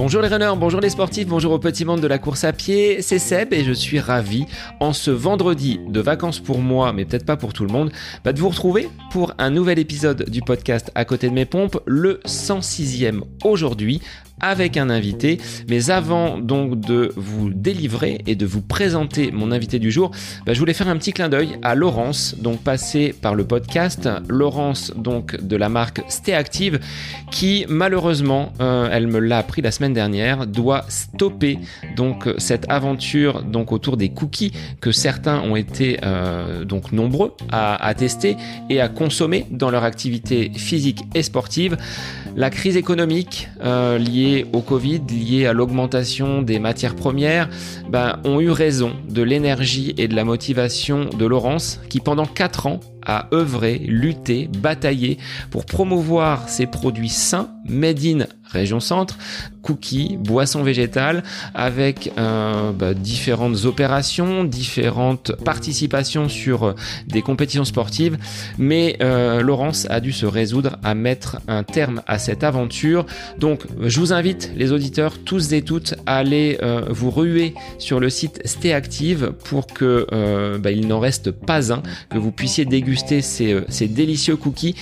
Bonjour les runners, bonjour les sportifs, bonjour au petit monde de la course à pied, c'est Seb et je suis ravi en ce vendredi de vacances pour moi, mais peut-être pas pour tout le monde, bah, de vous retrouver pour un nouvel épisode du podcast À côté de mes pompes, le 106e aujourd'hui avec un invité. Mais avant donc de vous délivrer et de vous présenter mon invité du jour, bah, je voulais faire un petit clin d'œil à Laurence, donc passée par le podcast. Laurence donc de la marque Stay Active, qui malheureusement, euh, elle me l'a appris la semaine dernière, doit stopper donc cette aventure donc autour des cookies que certains ont été euh, donc nombreux à, tester et à consommer dans leur activité physique et sportive. La crise économique euh, liée au Covid, liée à l'augmentation des matières premières, ben, ont eu raison de l'énergie et de la motivation de Laurence qui pendant 4 ans a œuvré, lutté, bataillé pour promouvoir ses produits sains, made in région centre, cookies, boissons végétales, avec euh, bah, différentes opérations, différentes participations sur euh, des compétitions sportives. Mais euh, Laurence a dû se résoudre à mettre un terme à cette aventure. Donc, je vous invite, les auditeurs, tous et toutes, à aller vous ruer sur le site Stay Active pour que bah, il n'en reste pas un, que vous puissiez déguster ces, ces délicieux cookies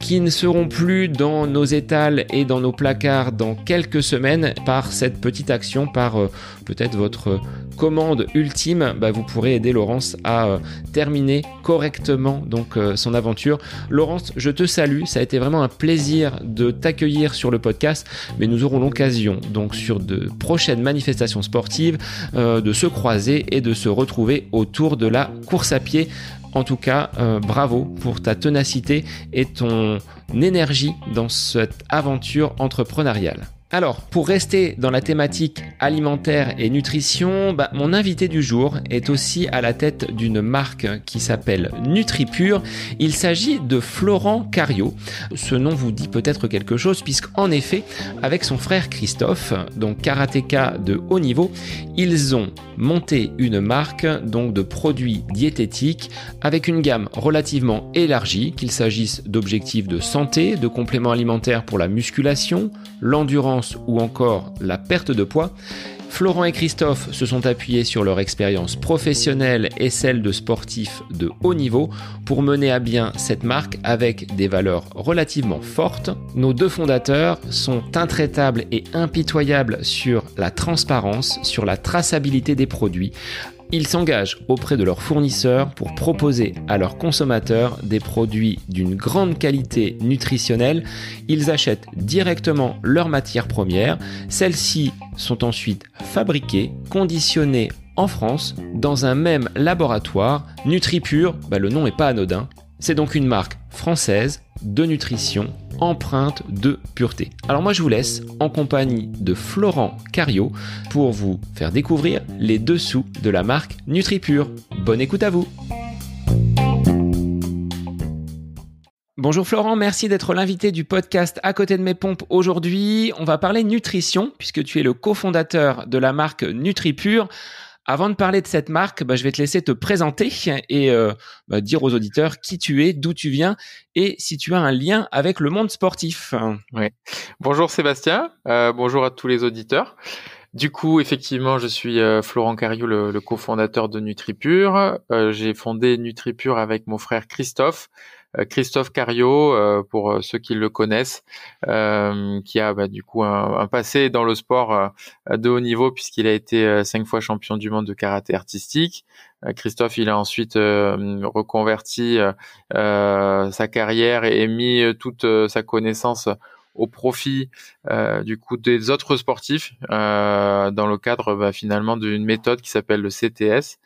qui ne seront plus dans nos étals et dans nos placards dans quelques semaines par cette petite action, par euh, peut-être votre commande ultime, bah, vous pourrez aider Laurence à euh, terminer correctement donc euh, son aventure. Laurence, je te salue, ça a été vraiment un plaisir de t'accueillir sur le podcast, mais nous aurons l'occasion donc sur de prochaines manifestations sportives de se croiser et de se retrouver autour de la course à pied. En tout cas, euh, bravo pour ta ténacité et ton énergie dans cette aventure entrepreneuriale. Alors, pour rester dans la thématique alimentaire et nutrition, bah, mon invité du jour est aussi à la tête d'une marque qui s'appelle NutriPure. Il s'agit de Florent Cario. Ce nom vous dit peut-être quelque chose puisqu'en effet, avec son frère Christophe, donc karatéka de haut niveau, ils ont monté une marque donc de produits diététiques avec une gamme relativement élargie, qu'il s'agisse d'objectifs de santé, de compléments alimentaires pour la musculation, l'endurance ou encore la perte de poids, Florent et Christophe se sont appuyés sur leur expérience professionnelle et celle de sportifs de haut niveau pour mener à bien cette marque avec des valeurs relativement fortes. Nos deux fondateurs sont intraitables et impitoyables sur la transparence, sur la traçabilité des produits, ils s'engagent auprès de leurs fournisseurs pour proposer à leurs consommateurs des produits d'une grande qualité nutritionnelle. Ils achètent directement leurs matières premières. Celles-ci sont ensuite fabriquées, conditionnées en France dans un même laboratoire. NutriPure, bah le nom n'est pas anodin. C'est donc une marque française de nutrition empreinte de pureté. Alors moi je vous laisse en compagnie de Florent Cario pour vous faire découvrir les dessous de la marque NutriPure. Bonne écoute à vous Bonjour Florent, merci d'être l'invité du podcast À côté de mes pompes aujourd'hui. On va parler nutrition puisque tu es le cofondateur de la marque NutriPure. Avant de parler de cette marque, bah, je vais te laisser te présenter et euh, bah, dire aux auditeurs qui tu es, d'où tu viens et si tu as un lien avec le monde sportif. Bonjour Sébastien, euh, bonjour à tous les auditeurs. Du coup, effectivement, je suis euh, Florent Cariou, le, le cofondateur de NutriPure. J'ai fondé NutriPure avec mon frère Christophe. Euh, Christophe Cario, euh, pour euh, ceux qui le connaissent, qui a bah, du coup un, passé dans le sport de haut niveau puisqu'il a été cinq fois champion du monde de karaté artistique. Christophe, il a ensuite reconverti sa carrière et, mis toute sa connaissance au profit du coup des autres sportifs dans le cadre bah, finalement d'une méthode qui s'appelle le CTS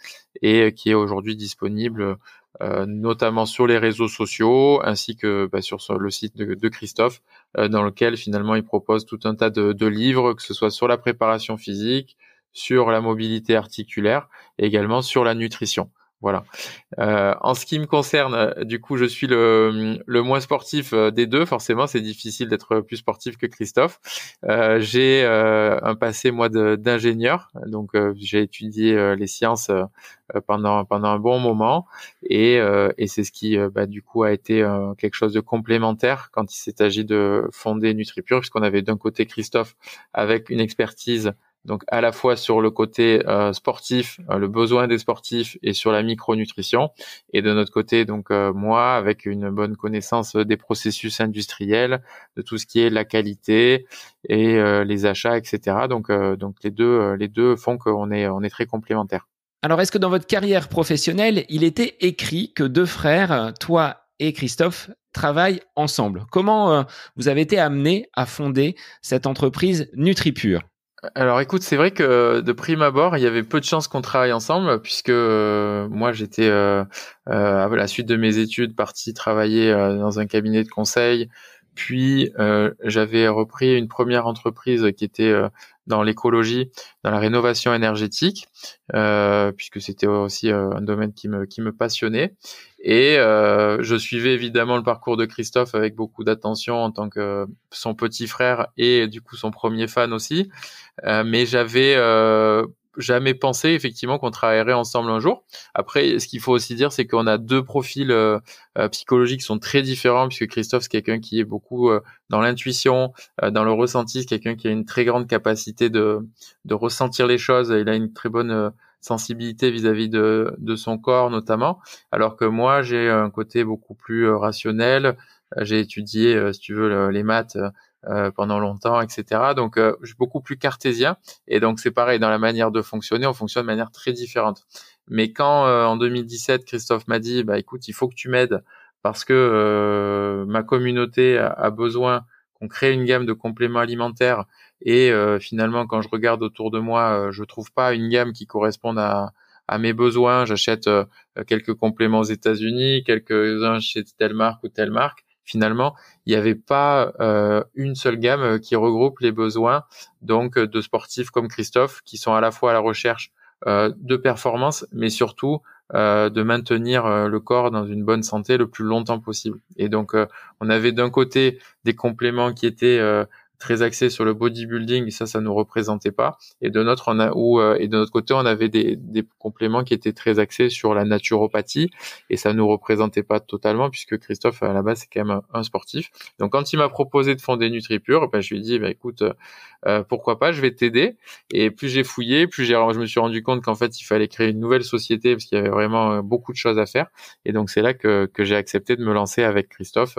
et qui est aujourd'hui disponible euh, notamment sur les réseaux sociaux ainsi que bah, sur le site de, Christophe, euh, dans lequel finalement il propose tout un tas de, livres, que ce soit sur la préparation physique, sur la mobilité articulaire et également sur la nutrition. Voilà. Euh, en ce qui me concerne, euh, du coup, je suis le, le moins sportif euh, des deux. Forcément, c'est difficile d'être plus sportif que Christophe. J'ai un passé moi d'ingénieur, donc j'ai étudié les sciences pendant pendant un bon moment, et, et c'est ce qui, bah, du coup, a été quelque chose de complémentaire quand il s'est agi de fonder NutriPure, puisqu'on avait d'un côté Christophe avec une expertise donc à la fois sur le côté euh, sportif, euh, le besoin des sportifs et sur la micronutrition, et de notre côté donc euh, moi avec une bonne connaissance des processus industriels, de tout ce qui est la qualité et les achats, etc. Donc donc les deux les deux font qu'on est on est très complémentaires. Alors est-ce que dans votre carrière professionnelle, il était écrit que deux frères, toi et Christophe, travaillent ensemble? Comment vous avez été amené à fonder cette entreprise NutriPure? Alors écoute, c'est vrai que de prime abord, il y avait peu de chances qu'on travaille ensemble puisque euh, moi j'étais euh, euh, à la suite de mes études parti travailler dans un cabinet de conseil, puis j'avais repris une première entreprise qui était dans l'écologie, dans la rénovation énergétique, puisque c'était aussi un domaine qui me qui me passionnait. Et euh, je suivais évidemment le parcours de Christophe avec beaucoup d'attention en tant que son petit frère et du coup son premier fan aussi. Euh, mais j'avais euh, jamais pensé effectivement qu'on travaillerait ensemble un jour. Après, ce qu'il faut aussi dire, c'est qu'on a deux profils euh, euh, psychologiques qui sont très différents, puisque Christophe, c'est quelqu'un qui est beaucoup euh, dans l'intuition, dans le ressenti, c'est quelqu'un qui a une très grande capacité de, de ressentir les choses. Il a une très bonne sensibilité vis-à-vis de, de son corps notamment, alors que moi j'ai un côté beaucoup plus rationnel. J'ai étudié, si tu veux, les maths pendant longtemps, etc. Donc je suis beaucoup plus cartésien et donc c'est pareil dans la manière de fonctionner, on fonctionne de manière très différente. Mais quand en 2017 Christophe m'a dit, bah écoute, il faut que tu m'aides parce que ma communauté a besoin qu'on crée une gamme de compléments alimentaires et euh, finalement, quand je regarde autour de moi, euh, je trouve pas une gamme qui corresponde à, à mes besoins. J'achète euh, quelques compléments aux États-Unis, quelques-uns chez telle marque ou telle marque. Finalement, il n'y avait pas une seule gamme qui regroupe les besoins donc de sportifs comme Christophe, qui sont à la fois à la recherche de performance, mais surtout de maintenir le corps dans une bonne santé le plus longtemps possible. Et donc, on avait d'un côté des compléments qui étaient très axé sur le bodybuilding, ça, ça nous représentait pas. Et de notre, on a, ou, euh, et de notre côté, on avait des, compléments qui étaient très axés sur la naturopathie, et ça nous représentait pas totalement, puisque Christophe, à la base, c'est quand même un, sportif. Donc, quand il m'a proposé de fonder NutriPure, ben, je lui ai dit, ben, écoute, euh, pourquoi pas, je vais t'aider. Et plus j'ai fouillé, plus j'ai, je me suis rendu compte qu'en fait, il fallait créer une nouvelle société, parce qu'il y avait vraiment euh, beaucoup de choses à faire. Et donc, c'est là que j'ai accepté de me lancer avec Christophe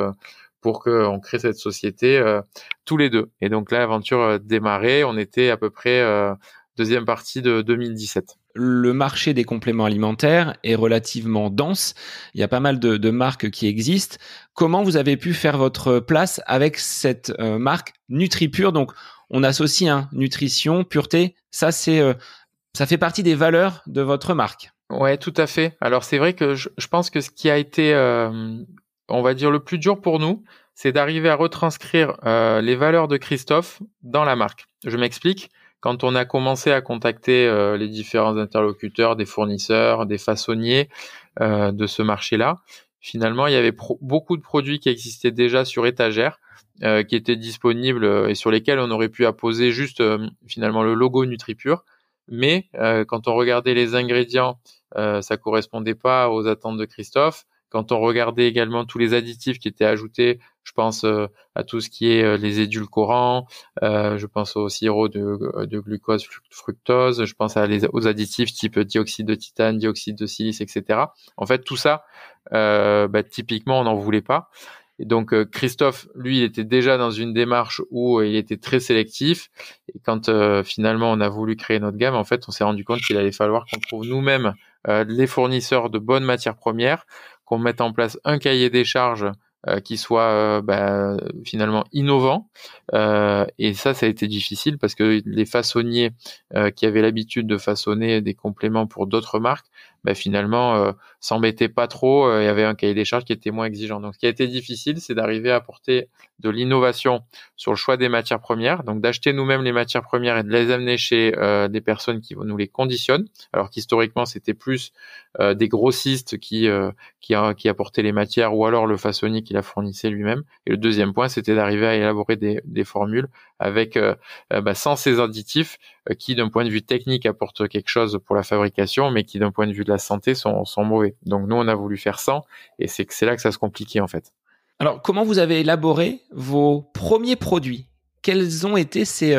pour qu'on crée cette société euh, tous les deux. Et donc là, l'aventure euh, démarrait, on était à peu près euh, deuxième partie de 2017 le marché des compléments alimentaires est relativement dense. Il y a pas mal de, marques qui existent. Comment vous avez pu faire votre place avec cette marque NutriPure? Donc, on associe hein, nutrition, pureté. Ça, c'est, ça fait partie des valeurs de votre marque. Ouais, tout à fait. Alors, c'est vrai que je, je, pense que ce qui a été on va dire, le plus dur pour nous, c'est d'arriver à retranscrire euh, les valeurs de Christophe dans la marque. Je m'explique. Quand on a commencé à contacter euh, les différents interlocuteurs, des fournisseurs, des façonniers euh, de ce marché-là, finalement, il y avait beaucoup de produits qui existaient déjà sur étagère, qui étaient disponibles et sur lesquels on aurait pu apposer juste finalement le logo NutriPure. Mais quand on regardait les ingrédients, ça correspondait pas aux attentes de Christophe. Quand on regardait également tous les additifs qui étaient ajoutés, je pense euh, à tout ce qui est euh, les édulcorants, euh, je pense au sirop de, glucose, fructose, je pense aux additifs type dioxyde de titane, dioxyde de silice, etc. En fait, tout ça, bah, typiquement, on n'en voulait pas. Et donc Christophe, lui, il était déjà dans une démarche où il était très sélectif. Et quand finalement on a voulu créer notre gamme, en fait, on s'est rendu compte qu'il allait falloir qu'on trouve nous-mêmes les fournisseurs de bonnes matières premières, qu'on mette en place un cahier des charges euh, qui soit euh, bah, finalement innovant. Euh, et ça, ça a été difficile parce que les façonniers qui avaient l'habitude de façonner des compléments pour d'autres marques, bah, finalement s'embêtaient pas trop. Il y avait un cahier des charges qui était moins exigeant. Donc, ce qui a été difficile, c'est d'arriver à apporter de l'innovation sur le choix des matières premières. Donc, d'acheter nous-mêmes les matières premières et de les amener chez des personnes qui nous les conditionnent. Alors qu'historiquement, c'était plus des grossistes qui qui, qui apportaient les matières ou alors le façonnier qui la fournissait lui-même. Et le deuxième point, c'était d'arriver à élaborer des, formules avec bah, sans ces additifs qui, d'un point de vue technique, apportent quelque chose pour la fabrication, mais qui, d'un point de vue de la santé, sont, sont mauvais. Donc nous, on a voulu faire sans, et c'est c'est là que ça se compliquait en fait. Alors, comment vous avez élaboré vos premiers produits? Quelles ont été ces,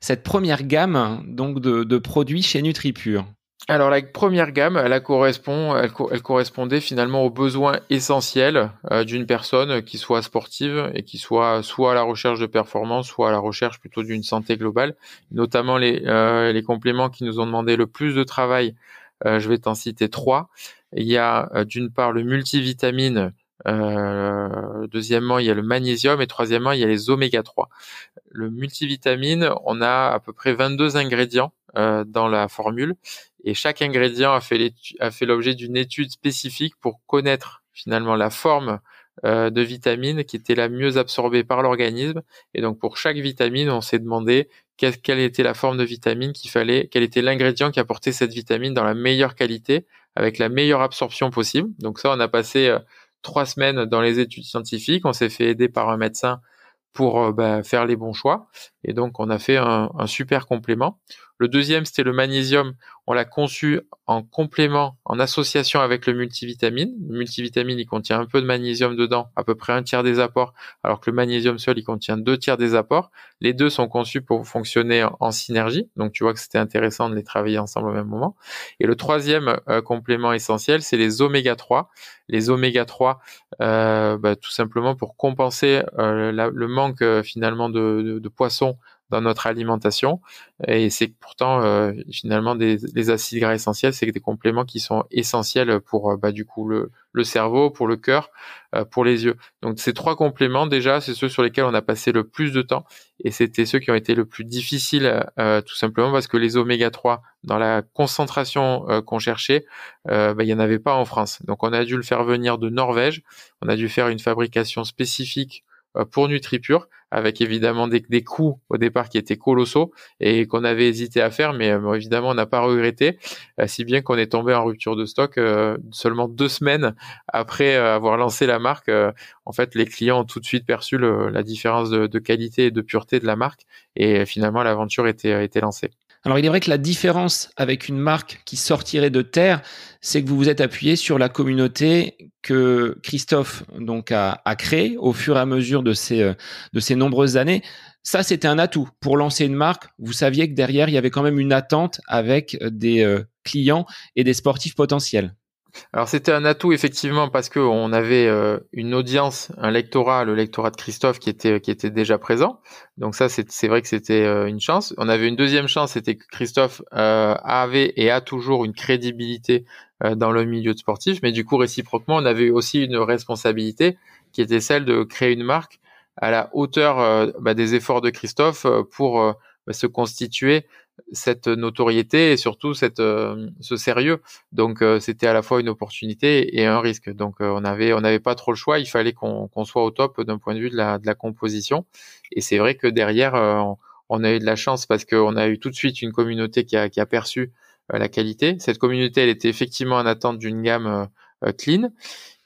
cette première gamme donc de, produits chez NutriPure? Alors la première gamme, elle, correspond, elle, correspondait finalement aux besoins essentiels euh, d'une personne qui soit sportive et qui soit soit à la recherche de performance, soit à la recherche plutôt d'une santé globale. Notamment les, euh, compléments qui nous ont demandé le plus de travail, euh, je vais t'en citer trois. Il y a d'une part le multivitamine, deuxièmement il y a le magnésium et troisièmement il y a les oméga 3. Le multivitamine, on a à peu près 22 ingrédients dans la formule et chaque ingrédient a fait, l'objet d'une étude spécifique pour connaître finalement la forme euh, de vitamine qui était la mieux absorbée par l'organisme. Et donc pour chaque vitamine, on s'est demandé quelle, était la forme de vitamine qu'il fallait, quel était l'ingrédient qui apportait cette vitamine dans la meilleure qualité, avec la meilleure absorption possible. Donc ça, on a passé euh, trois semaines dans les études scientifiques. On s'est fait aider par un médecin pour euh, bah, faire les bons choix. Et donc, on a fait un, un super complément. Le deuxième, c'était le magnésium. On l'a conçu en complément, en association avec le multivitamine. Le multivitamine, il contient un peu de magnésium dedans, à peu près un tiers des apports, alors que le magnésium seul, il contient deux tiers des apports. Les deux sont conçus pour fonctionner en, synergie. Donc, tu vois que c'était intéressant de les travailler ensemble au même moment. Et le troisième euh, complément essentiel, c'est les oméga 3. Les oméga 3, euh, bah, tout simplement pour compenser euh, le manque euh, finalement de, de, de poissons dans notre alimentation. Et c'est pourtant euh, finalement des, les acides gras essentiels, c'est des compléments qui sont essentiels pour euh, bah, du coup le, le cerveau, pour le cœur, euh, pour les yeux. Donc ces trois compléments déjà, c'est ceux sur lesquels on a passé le plus de temps et c'était ceux qui ont été le plus difficiles tout simplement parce que les oméga 3 dans la concentration qu'on cherchait, bah, il n'y en avait pas en France. Donc on a dû le faire venir de Norvège. On a dû faire une fabrication spécifique euh, pour NutriPure, avec évidemment des, coûts au départ qui étaient colossaux et qu'on avait hésité à faire, mais euh, évidemment on n'a pas regretté, euh, si bien qu'on est tombé en rupture de stock seulement deux semaines après avoir lancé la marque. en fait, les clients ont tout de suite perçu la différence de, de, qualité et de pureté de la marque, et finalement l'aventure était, était lancée. Alors il est vrai que la différence avec une marque qui sortirait de terre, c'est que vous vous êtes appuyé sur la communauté que Christophe donc a, créée au fur et à mesure de ces, euh, de ces nombreuses années. Ça, c'était un atout pour lancer une marque. Vous saviez que derrière, il y avait quand même une attente avec des euh, clients et des sportifs potentiels. Alors c'était un atout effectivement parce que on avait euh, une audience, un lectorat, le lectorat de Christophe qui était qui était déjà présent. Donc ça c'est vrai que c'était euh, une chance. On avait une deuxième chance, c'était que Christophe euh, avait et a toujours une crédibilité dans le milieu de sportif, mais du coup réciproquement on avait aussi une responsabilité qui était celle de créer une marque à la hauteur bah, des efforts de Christophe pour bah, se constituer cette notoriété et surtout cette euh, ce sérieux. Donc euh, c'était à la fois une opportunité et un risque. Donc euh, on avait on n'avait pas trop le choix. Il fallait qu'on soit au top d'un point de vue de la de la composition. Et c'est vrai que derrière on, a eu de la chance parce qu'on a eu tout de suite une communauté qui a qui a perçu la qualité. Cette communauté elle était effectivement en attente d'une gamme clean.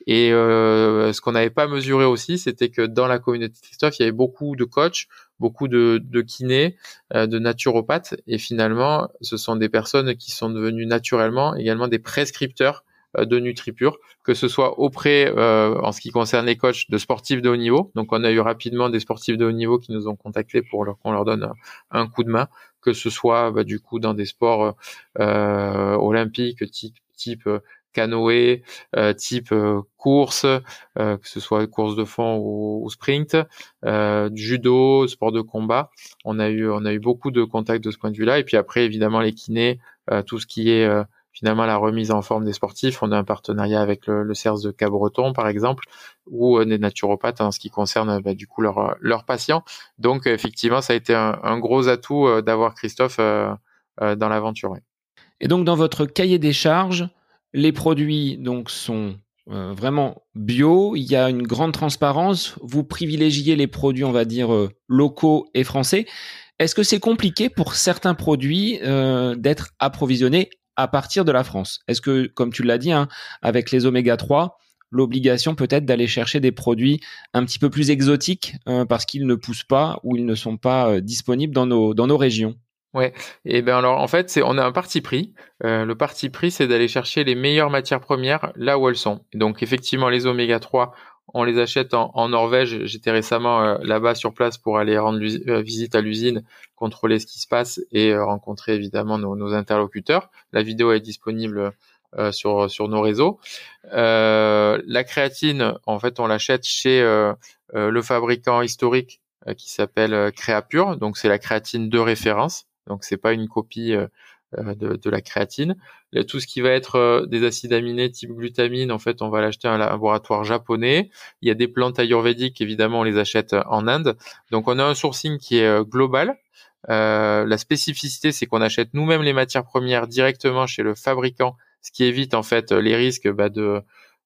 Et ce qu'on n'avait pas mesuré aussi, c'était que dans la communauté de Christophe, il y avait beaucoup de coachs, beaucoup de, de kinés, euh, de naturopathes, et finalement, ce sont des personnes qui sont devenues naturellement également des prescripteurs euh, de NutriPure, que ce soit auprès, euh, en ce qui concerne les coachs, de sportifs de haut niveau. Donc, on a eu rapidement des sportifs de haut niveau qui nous ont contactés pour qu'on leur donne un, coup de main, que ce soit bah, du coup dans des sports olympiques type, type canoë, euh, type euh, course, euh, que ce soit course de fond ou, sprint, judo, sport de combat. On a eu on a eu beaucoup de contacts de ce point de vue-là. Et puis après, évidemment, les kinés, tout ce qui est finalement la remise en forme des sportifs. On a un partenariat avec le, le CERS de Cabreton, par exemple, ou des naturopathes en ce qui concerne bah, du coup leurs patients. Donc effectivement, ça a été un, un gros atout d'avoir Christophe dans l'aventure. Et donc dans votre cahier des charges, les produits sont euh, vraiment bio, il y a une grande transparence, vous privilégiez les produits, on va dire, euh, locaux et français. Est-ce que c'est compliqué pour certains produits euh, d'être approvisionnés à partir de la France? Est-ce que, comme tu l'as dit, hein, avec les oméga 3, l'obligation peut-être d'aller chercher des produits un petit peu plus exotiques parce qu'ils ne poussent pas ou ils ne sont pas disponibles dans nos régions? Ouais, et ben alors en fait, c'est on a un parti pris. Euh, le parti pris, c'est d'aller chercher les meilleures matières premières là où elles sont. Donc effectivement, les oméga 3, on les achète en, Norvège. J'étais récemment euh, là-bas sur place pour aller rendre euh, visite à l'usine, contrôler ce qui se passe et rencontrer évidemment nos, interlocuteurs. La vidéo est disponible sur sur nos réseaux. la créatine, en fait, on l'achète chez le fabricant historique qui s'appelle Créapure. Donc c'est la créatine de référence. Donc c'est pas une copie euh, euh, de, la créatine. tout ce qui va être euh, des acides aminés type glutamine, en fait, on va l'acheter à un laboratoire japonais. Il y a des plantes ayurvédiques, évidemment, on les achète en Inde. Donc on a un sourcing qui est global. la spécificité, c'est qu'on achète nous-mêmes les matières premières directement chez le fabricant, ce qui évite en fait les risques bah, de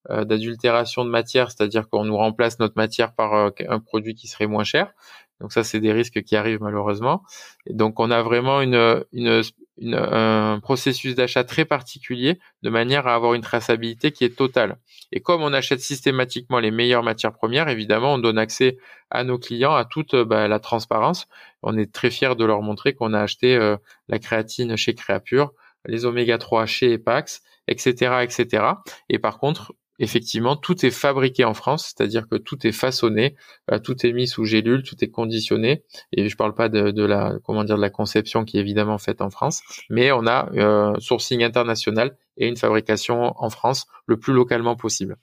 d'adultération de matière, c'est-à-dire qu'on nous remplace notre matière par un produit qui serait moins cher. Donc ça, c'est des risques qui arrivent malheureusement. Donc on a vraiment un processus d'achat très particulier de manière à avoir une traçabilité qui est totale. Et comme on achète systématiquement les meilleures matières premières, évidemment, on donne accès à nos clients à toute bah, la transparence. On est très fiers de leur montrer qu'on a acheté euh, la créatine chez Créapure, les oméga 3 chez Epax, etc., etc. Et par contre, effectivement, tout est fabriqué en France, c'est-à-dire que tout est façonné, euh, tout est mis sous gélule, tout est conditionné. Et je parle pas de, la, comment dire, de la conception qui est évidemment faite en France, mais on a euh, sourcing international et une fabrication en France le plus localement possible.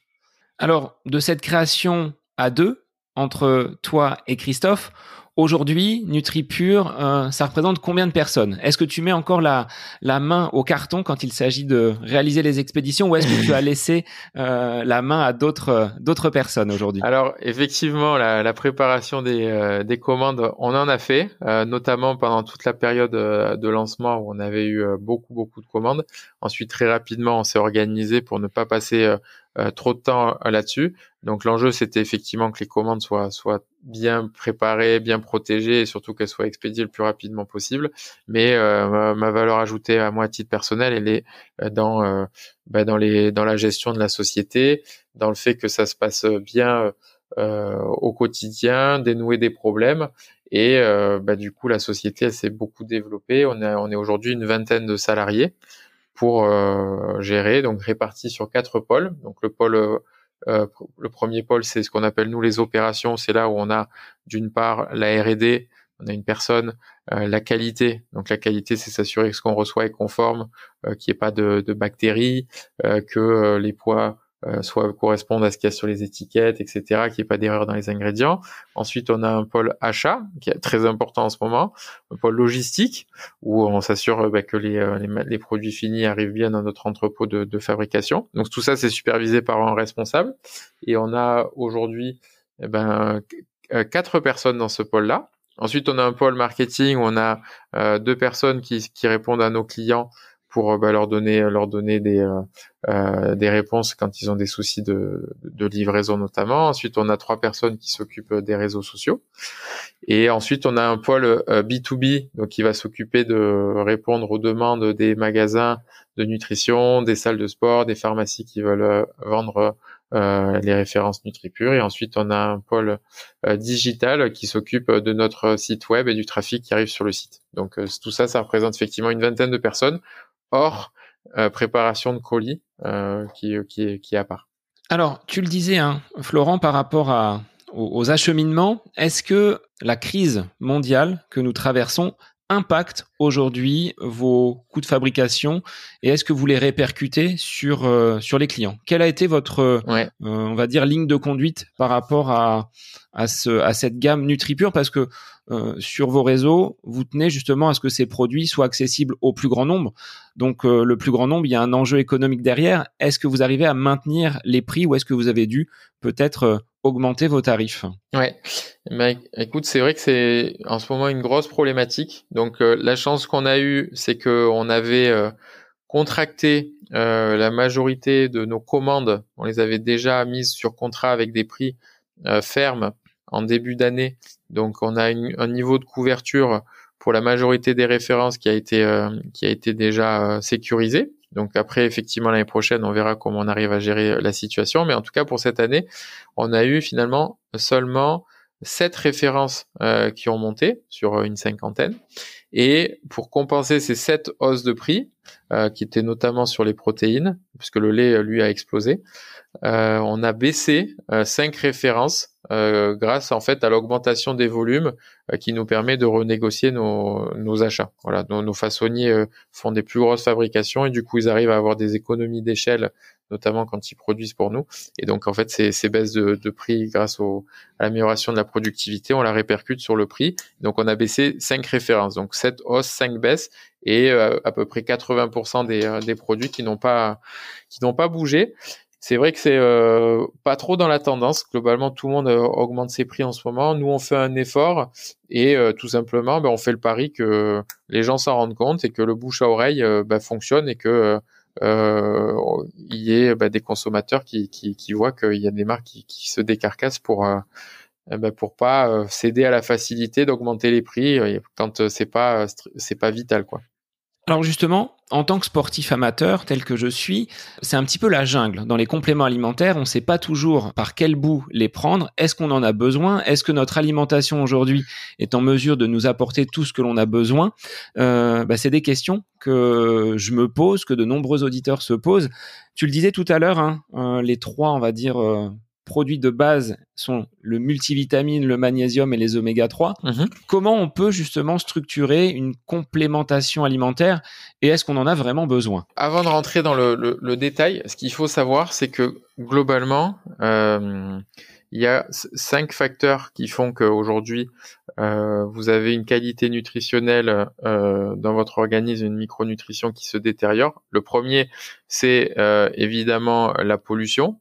Alors, de cette création à deux entre toi et Christophe, Aujourd'hui, NutriPure, euh, ça représente combien de personnes? Est-ce que tu mets encore la, la main au carton quand il s'agit de réaliser les expéditions ou est-ce que tu as laissé euh, la main à d'autres personnes aujourd'hui? Alors effectivement, la, la préparation des, euh, des commandes, on en a fait, euh, notamment pendant toute la période de lancement où on avait eu beaucoup beaucoup de commandes. Ensuite, très rapidement, on s'est organisé pour ne pas passer euh, trop de temps euh, là-dessus. Donc l'enjeu, c'était effectivement que les commandes soient, soient bien préparées, bien protégées et surtout qu'elles soient expédiées le plus rapidement possible. Mais euh, ma, valeur ajoutée à moi à titre personnel, elle est dans, bah, dans, les, dans la gestion de la société, dans le fait que ça se passe bien au quotidien, dénouer des problèmes. Et bah, du coup, la société, elle s'est beaucoup développée. On, on est aujourd'hui une vingtaine de salariés pour euh, gérer, donc répartis sur quatre pôles. Donc le pôle, euh, euh, le premier pôle, c'est ce qu'on appelle nous les opérations. C'est là où on a d'une part la R&D, on a une personne, la qualité. Donc la qualité, c'est s'assurer que ce qu'on reçoit est conforme, qu'il n'y ait pas de, de bactéries, que les poids euh, soit correspondent à ce qu'il y a sur les étiquettes, etc., qu'il n'y ait pas d'erreur dans les ingrédients. Ensuite, on a un pôle achat, qui est très important en ce moment, un pôle logistique, où on s'assure euh, bah, que les, euh, les, les, produits finis arrivent bien dans notre entrepôt de, de fabrication. Donc tout ça, c'est supervisé par un responsable. Et on a aujourd'hui eh ben, quatre personnes dans ce pôle-là. Ensuite, on a un pôle marketing où on a deux personnes qui, qui répondent à nos clients pour euh, bah, leur donner leur donner des euh, euh, des réponses quand ils ont des soucis de, de livraison notamment. Ensuite, on a trois personnes qui s'occupent des réseaux sociaux. Et ensuite, on a un pôle B2B donc qui va s'occuper de répondre aux demandes des magasins de nutrition, des salles de sport, des pharmacies qui veulent vendre euh, les références NutriPure. Et ensuite, on a un pôle digital qui s'occupe de notre site web et du trafic qui arrive sur le site. Donc tout ça, ça représente effectivement une vingtaine de personnes hors euh, préparation de colis euh, qui, est, qui part. Alors, tu le disais, hein, Florent, par rapport aux acheminements, est-ce que la crise mondiale que nous traversons impacte aujourd'hui vos coûts de fabrication et est-ce que vous les répercutez sur euh, sur les clients? Quelle a été votre euh, on va dire ligne de conduite par rapport à à ce à cette gamme NutriPure? Parce que euh, sur vos réseaux, vous tenez justement à ce que ces produits soient accessibles au plus grand nombre. Donc le plus grand nombre, il y a un enjeu économique derrière. Est-ce que vous arrivez à maintenir les prix ou est-ce que vous avez dû peut-être augmenter vos tarifs? Ouais, ben, écoute, c'est vrai que c'est en ce moment une grosse problématique. Donc la chance qu'on a eue, c'est que on avait euh, contracté la majorité de nos commandes, on les avait déjà mises sur contrat avec des prix fermes en début d'année. Donc on a un niveau de couverture pour la majorité des références qui a été qui a été déjà sécurisé. Donc après, effectivement, l'année prochaine, on verra comment on arrive à gérer la situation. Mais en tout cas, pour cette année, on a eu finalement seulement sept références euh, qui ont monté sur une cinquantaine. Et pour compenser ces sept hausses de prix, euh, qui étaient notamment sur les protéines, puisque le lait, lui, a explosé, euh, on a baissé cinq références euh, grâce en fait à l'augmentation des volumes euh, qui nous permet de renégocier nos, achats. Voilà, nos, façonniers euh, font des plus grosses fabrications et du coup ils arrivent à avoir des économies d'échelle, notamment quand ils produisent pour nous. Et donc en fait ces, ces baisses de, de prix grâce au, à l'amélioration de la productivité, on la répercute sur le prix. Donc on a baissé 5 références, donc 7 hausses, 5 baisses et à peu près 80% des, des produits qui n'ont pas qui n'ont pas bougé. C'est vrai que c'est euh, pas trop dans la tendance. Globalement, tout le monde euh, augmente ses prix en ce moment. Nous, on fait un effort et euh, tout simplement, ben, on fait le pari que les gens s'en rendent compte et que le bouche à oreille ben, fonctionne et que il y ait ben, des consommateurs qui, qui, qui voient qu'il y a des marques qui, qui se décarcassent pour ben, pour pas céder à la facilité d'augmenter les prix quand c'est pas c'est pas vital quoi. Alors justement, en tant que sportif amateur tel que je suis, c'est un petit peu la jungle. Dans les compléments alimentaires, on ne sait pas toujours par quel bout les prendre. Est-ce qu'on en a besoin? Est-ce que notre alimentation aujourd'hui est en mesure de nous apporter tout ce que l'on a besoin? Euh, bah, C'est des questions que je me pose, que de nombreux auditeurs se posent. Tu le disais tout à l'heure, hein, euh, les trois, on va dire, euh, produits de base sont le multivitamine, le magnésium et les oméga 3. Mhm. Comment on peut justement structurer une complémentation alimentaire et est-ce qu'on en a vraiment besoin? Avant de rentrer dans le, détail, ce qu'il faut savoir, c'est que globalement, euh, il y a cinq facteurs qui font qu'aujourd'hui, euh, vous avez une qualité nutritionnelle euh, dans votre organisme, une micronutrition qui se détériore. Le premier, c'est évidemment la pollution.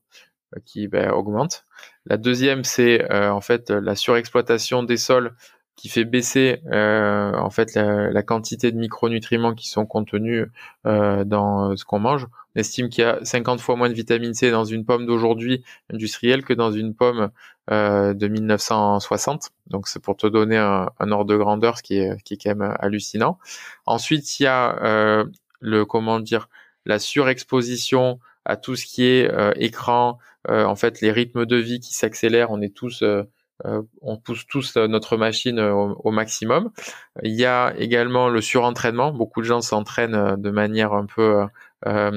Euh, qui ben, augmente. La deuxième, c'est euh, en fait la surexploitation des sols qui fait baisser euh, en fait la, quantité de micronutriments qui sont contenus dans ce qu'on mange. On estime qu'il y a 50 fois moins de vitamine C dans une pomme d'aujourd'hui industrielle que dans une pomme de 1960. Donc c'est pour te donner un, ordre de grandeur, ce qui est, qui est quand même hallucinant. Ensuite, il y a le comment dire la surexposition à tout ce qui est euh, écran, euh, en fait les rythmes de vie qui s'accélèrent, on est tous euh, on pousse tous notre machine au, maximum. Il y a également le surentraînement. Beaucoup de gens s'entraînent de manière un peu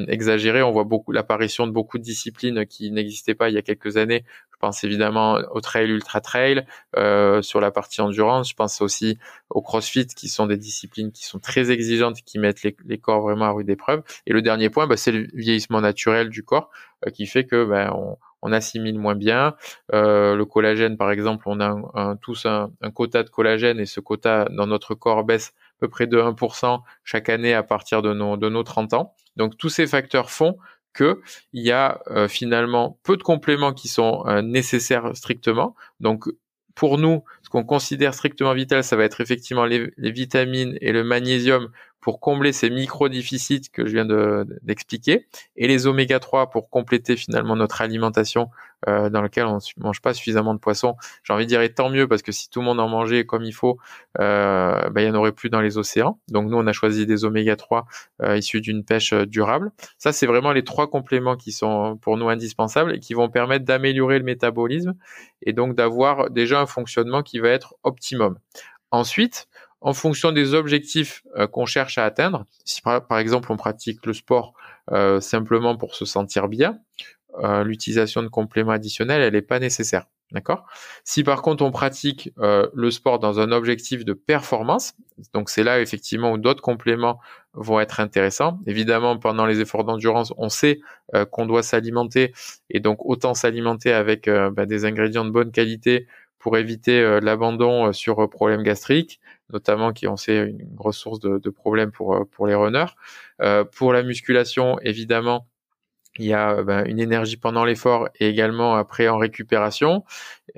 exagérée. On voit beaucoup l'apparition de beaucoup de disciplines qui n'existaient pas il y a quelques années. Je pense évidemment au trail, ultra trail, euh, sur la partie endurance. Je pense aussi au crossfit, qui sont des disciplines qui sont très exigeantes, qui mettent les, corps vraiment à rude épreuve. Et le dernier point, bah, c'est le vieillissement naturel du corps, euh, qui fait que ben, on, on, assimile moins bien. Euh, le collagène, par exemple, on a un, tous un, un, quota de collagène, et ce quota dans notre corps baisse à peu près de 1% chaque année à partir de nos, de nos 30 ans. Donc tous ces facteurs font que il y a euh, finalement peu de compléments qui sont euh, nécessaires strictement. Donc pour nous, ce qu'on considère strictement vital, ça va être effectivement les, vitamines et le magnésium pour combler ces micro-déficits que je viens d'expliquer, et les oméga 3 pour compléter finalement notre alimentation euh, dans laquelle on ne mange pas suffisamment de poissons. J'ai envie de dire et tant mieux parce que si tout le monde en mangeait comme il faut, euh, bah, il y en aurait plus dans les océans. Donc nous, on a choisi des oméga 3 euh, issus d'une pêche durable. Ça, c'est vraiment les trois compléments qui sont pour nous indispensables et qui vont permettre d'améliorer le métabolisme et donc d'avoir déjà un fonctionnement qui va être optimum. Ensuite, en fonction des objectifs euh, qu'on cherche à atteindre. Si par, exemple on pratique le sport euh, simplement pour se sentir bien, euh, l'utilisation de compléments additionnels, elle n'est pas nécessaire. D'accord? Si par contre on pratique le sport dans un objectif de performance, donc c'est là effectivement où d'autres compléments vont être intéressants. Évidemment, pendant les efforts d'endurance, on sait qu'on doit s'alimenter et donc autant s'alimenter avec bah, des ingrédients de bonne qualité pour éviter l'abandon sur problèmes gastriques, notamment qui ont c'est une grosse source de, de, problèmes pour, euh, pour les runners. Euh, pour la musculation, évidemment, il y a ben, une énergie pendant l'effort et également après en récupération.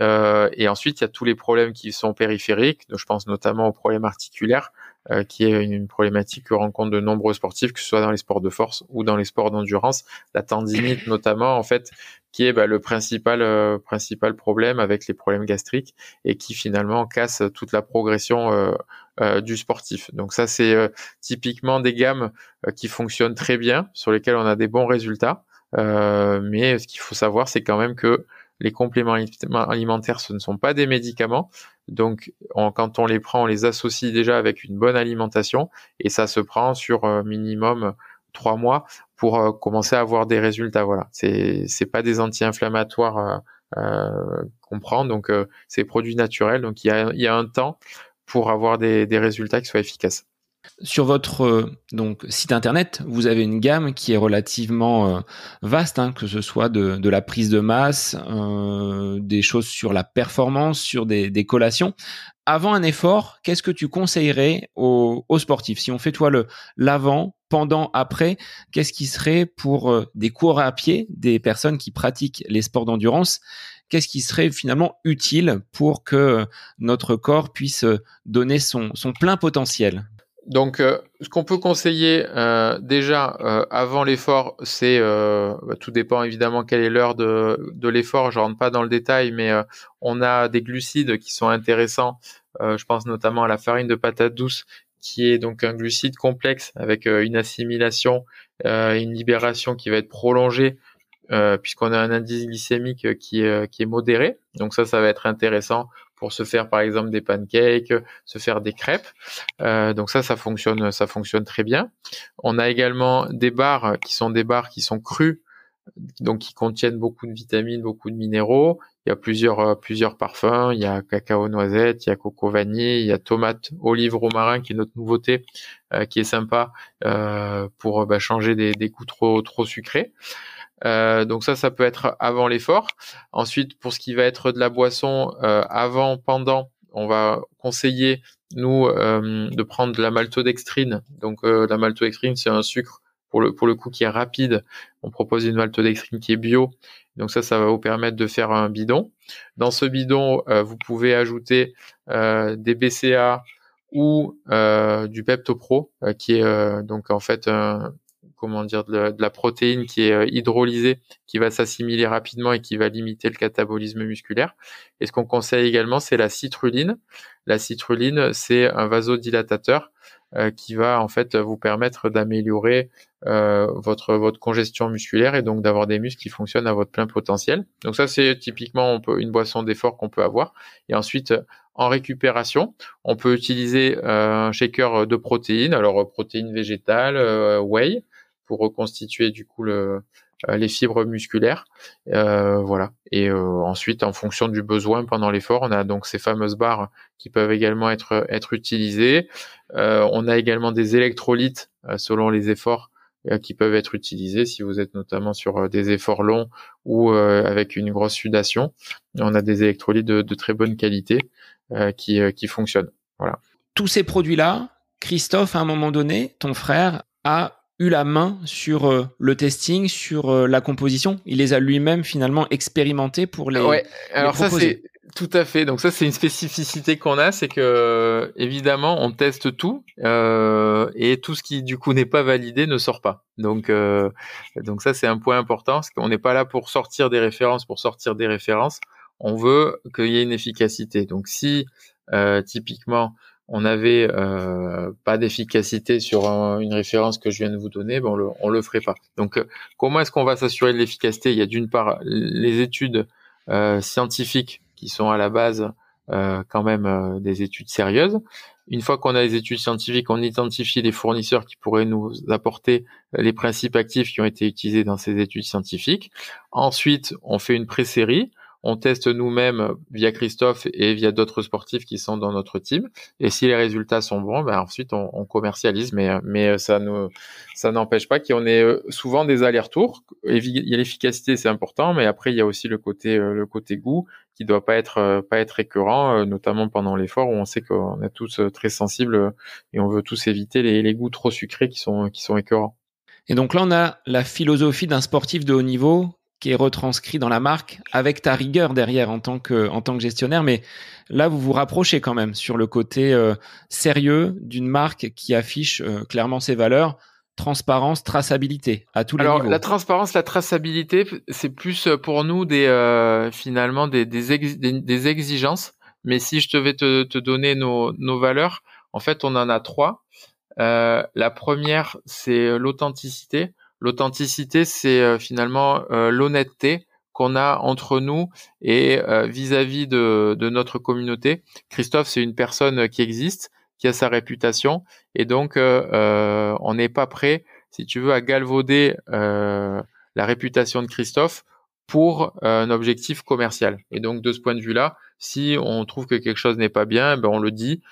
Euh, et ensuite, il y a tous les problèmes qui sont périphériques. Je pense notamment aux problèmes articulaires, euh, qui est une, problématique que rencontrent de nombreux sportifs, que ce soit dans les sports de force ou dans les sports d'endurance. La tendinite notamment, en fait, qui est ben, le principal euh, principal problème avec les problèmes gastriques et qui finalement casse toute la progression euh, euh, du sportif. Donc ça, c'est typiquement des gammes qui fonctionnent très bien, sur lesquelles on a des bons résultats. Euh, mais ce qu'il faut savoir, c'est quand même que les compléments alimentaires, ce ne sont pas des médicaments. Donc, quand on les prend, on les associe déjà avec une bonne alimentation et ça se prend sur euh, minimum trois mois pour euh, commencer à avoir des résultats. Voilà, c'est c'est pas des anti-inflammatoires qu'on prend, donc c'est produits naturels. Donc, il y a y a un temps pour avoir des, des résultats qui soient efficaces. Sur votre euh, donc site internet, vous avez une gamme qui est relativement euh, vaste, hein, que ce soit de, la prise de masse, euh, des choses sur la performance, sur des, collations. Avant un effort, qu'est-ce que tu conseillerais aux, sportifs? Si on fait toi le l'avant, pendant, après, qu'est-ce qui serait pour des coureurs à pied, des personnes qui pratiquent les sports d'endurance Qu'est-ce qui serait finalement utile pour que notre corps puisse donner son plein potentiel? Donc, euh, ce qu'on peut conseiller euh, déjà euh, avant l'effort, c'est bah, tout dépend évidemment quelle est l'heure de, de l'effort. Je rentre pas dans le détail, mais on a des glucides qui sont intéressants. je pense notamment à la farine de patate douce, qui est donc un glucide complexe avec une assimilation, une libération qui va être prolongée. puisqu'on a un indice glycémique qui qui est modéré. Donc ça, ça va être intéressant pour se faire par exemple des pancakes, se faire des crêpes. Euh, donc ça, ça fonctionne, ça fonctionne très bien. On a également des barres qui sont des barres qui sont crues, donc qui contiennent beaucoup de vitamines, beaucoup de minéraux. Il y a plusieurs euh, plusieurs parfums. Il y a cacao noisette, il y a coco vanille, il y a tomate olive romarin qui est notre nouveauté, euh, qui est sympa pour bah, changer des, des goûts trop trop sucrés. Euh, donc ça, ça peut être avant l'effort. Ensuite, pour ce qui va être de la boisson, euh, avant, pendant, on va conseiller nous euh, de prendre de la maltodextrine. Donc la maltodextrine, c'est un sucre pour le pour le coup qui est rapide. On propose une maltodextrine qui est bio. Donc ça, ça va vous permettre de faire un bidon. Dans ce bidon, vous pouvez ajouter des BCA ou du Peptopro, qui est donc en fait un, comment dire de la, protéine qui est euh, hydrolysée, qui va s'assimiler rapidement et qui va limiter le catabolisme musculaire. Et ce qu'on conseille également, c'est la citruline. La citruline, c'est un vasodilatateur euh, qui va en fait vous permettre d'améliorer euh, votre votre congestion musculaire et donc d'avoir des muscles qui fonctionnent à votre plein potentiel. Donc ça c'est typiquement une boisson d'effort qu'on peut avoir. Et ensuite en récupération, on peut utiliser un shaker de protéines, alors protéines végétales, whey, reconstituer du coup euh, les fibres musculaires. Euh, voilà. Et euh, ensuite, en fonction du besoin pendant l'effort, on a donc ces fameuses barres qui peuvent également être utilisées. on a également des électrolytes selon les efforts qui peuvent être utilisés si vous êtes notamment sur des efforts longs ou avec une grosse sudation. On a des électrolytes de, de très bonne qualité qui qui fonctionnent. Voilà. Tous ces produits-là, Christophe, à un moment donné, ton frère a eu la main sur euh, le testing, sur euh, la composition. Il les a lui-même finalement expérimentés pour les. Ouais. Alors ça c'est tout à fait. Donc ça c'est une spécificité qu'on a, c'est que évidemment on teste tout euh, et tout ce qui du coup n'est pas validé ne sort pas. Donc euh, donc ça c'est un point important, parce qu'on n'est pas là pour sortir des références pour sortir des références. On veut qu'il y ait une efficacité. Donc si typiquement on n'avait euh, pas d'efficacité sur une référence que je viens de vous donner, ben on le, le ferait pas. Donc, euh, comment est-ce qu'on va s'assurer de l'efficacité? Il y a d'une part les études euh, scientifiques qui sont à la base quand même des études sérieuses. Une fois qu'on a les études scientifiques, on identifie les fournisseurs qui pourraient nous apporter les principes actifs qui ont été utilisés dans ces études scientifiques. Ensuite, on fait une pré-série on teste nous-mêmes via Christophe et via d'autres sportifs qui sont dans notre team. Et si les résultats sont bons, ben ensuite on, commercialise. Mais, mais ça ne ça n'empêche pas qu'on ait euh, souvent des allers-retours. Il y a l'efficacité, c'est important, mais après il y a aussi le côté euh, goût qui doit pas être euh, récurrent, notamment pendant l'effort où on sait qu'on est tous très sensibles et on veut tous éviter les, goûts trop sucrés qui sont qui écœurants. Et donc là, on a la philosophie d'un sportif de haut niveau qui est retranscrit dans la marque avec ta rigueur derrière en tant que en tant que gestionnaire. Mais là vous vous rapprochez quand même sur le côté euh, sérieux d'une marque qui affiche euh, clairement ses valeurs transparence traçabilité à tous les Alors, niveaux. la transparence la traçabilité c'est plus euh, pour nous des finalement des des, des, exigences. Mais si je devais te, te donner nos nos valeurs en fait on en a trois. La première c'est l'authenticité L'authenticité, c'est euh, finalement euh, l'honnêteté qu'on a entre nous et euh, vis-à-vis de, notre communauté. Christophe, c'est une personne qui existe, qui a sa réputation, et donc on n'est pas prêt, si tu veux, à galvauder la réputation de Christophe pour un objectif commercial. Et donc de ce point de vue-là, si on trouve que quelque chose n'est pas bien, ben on le dit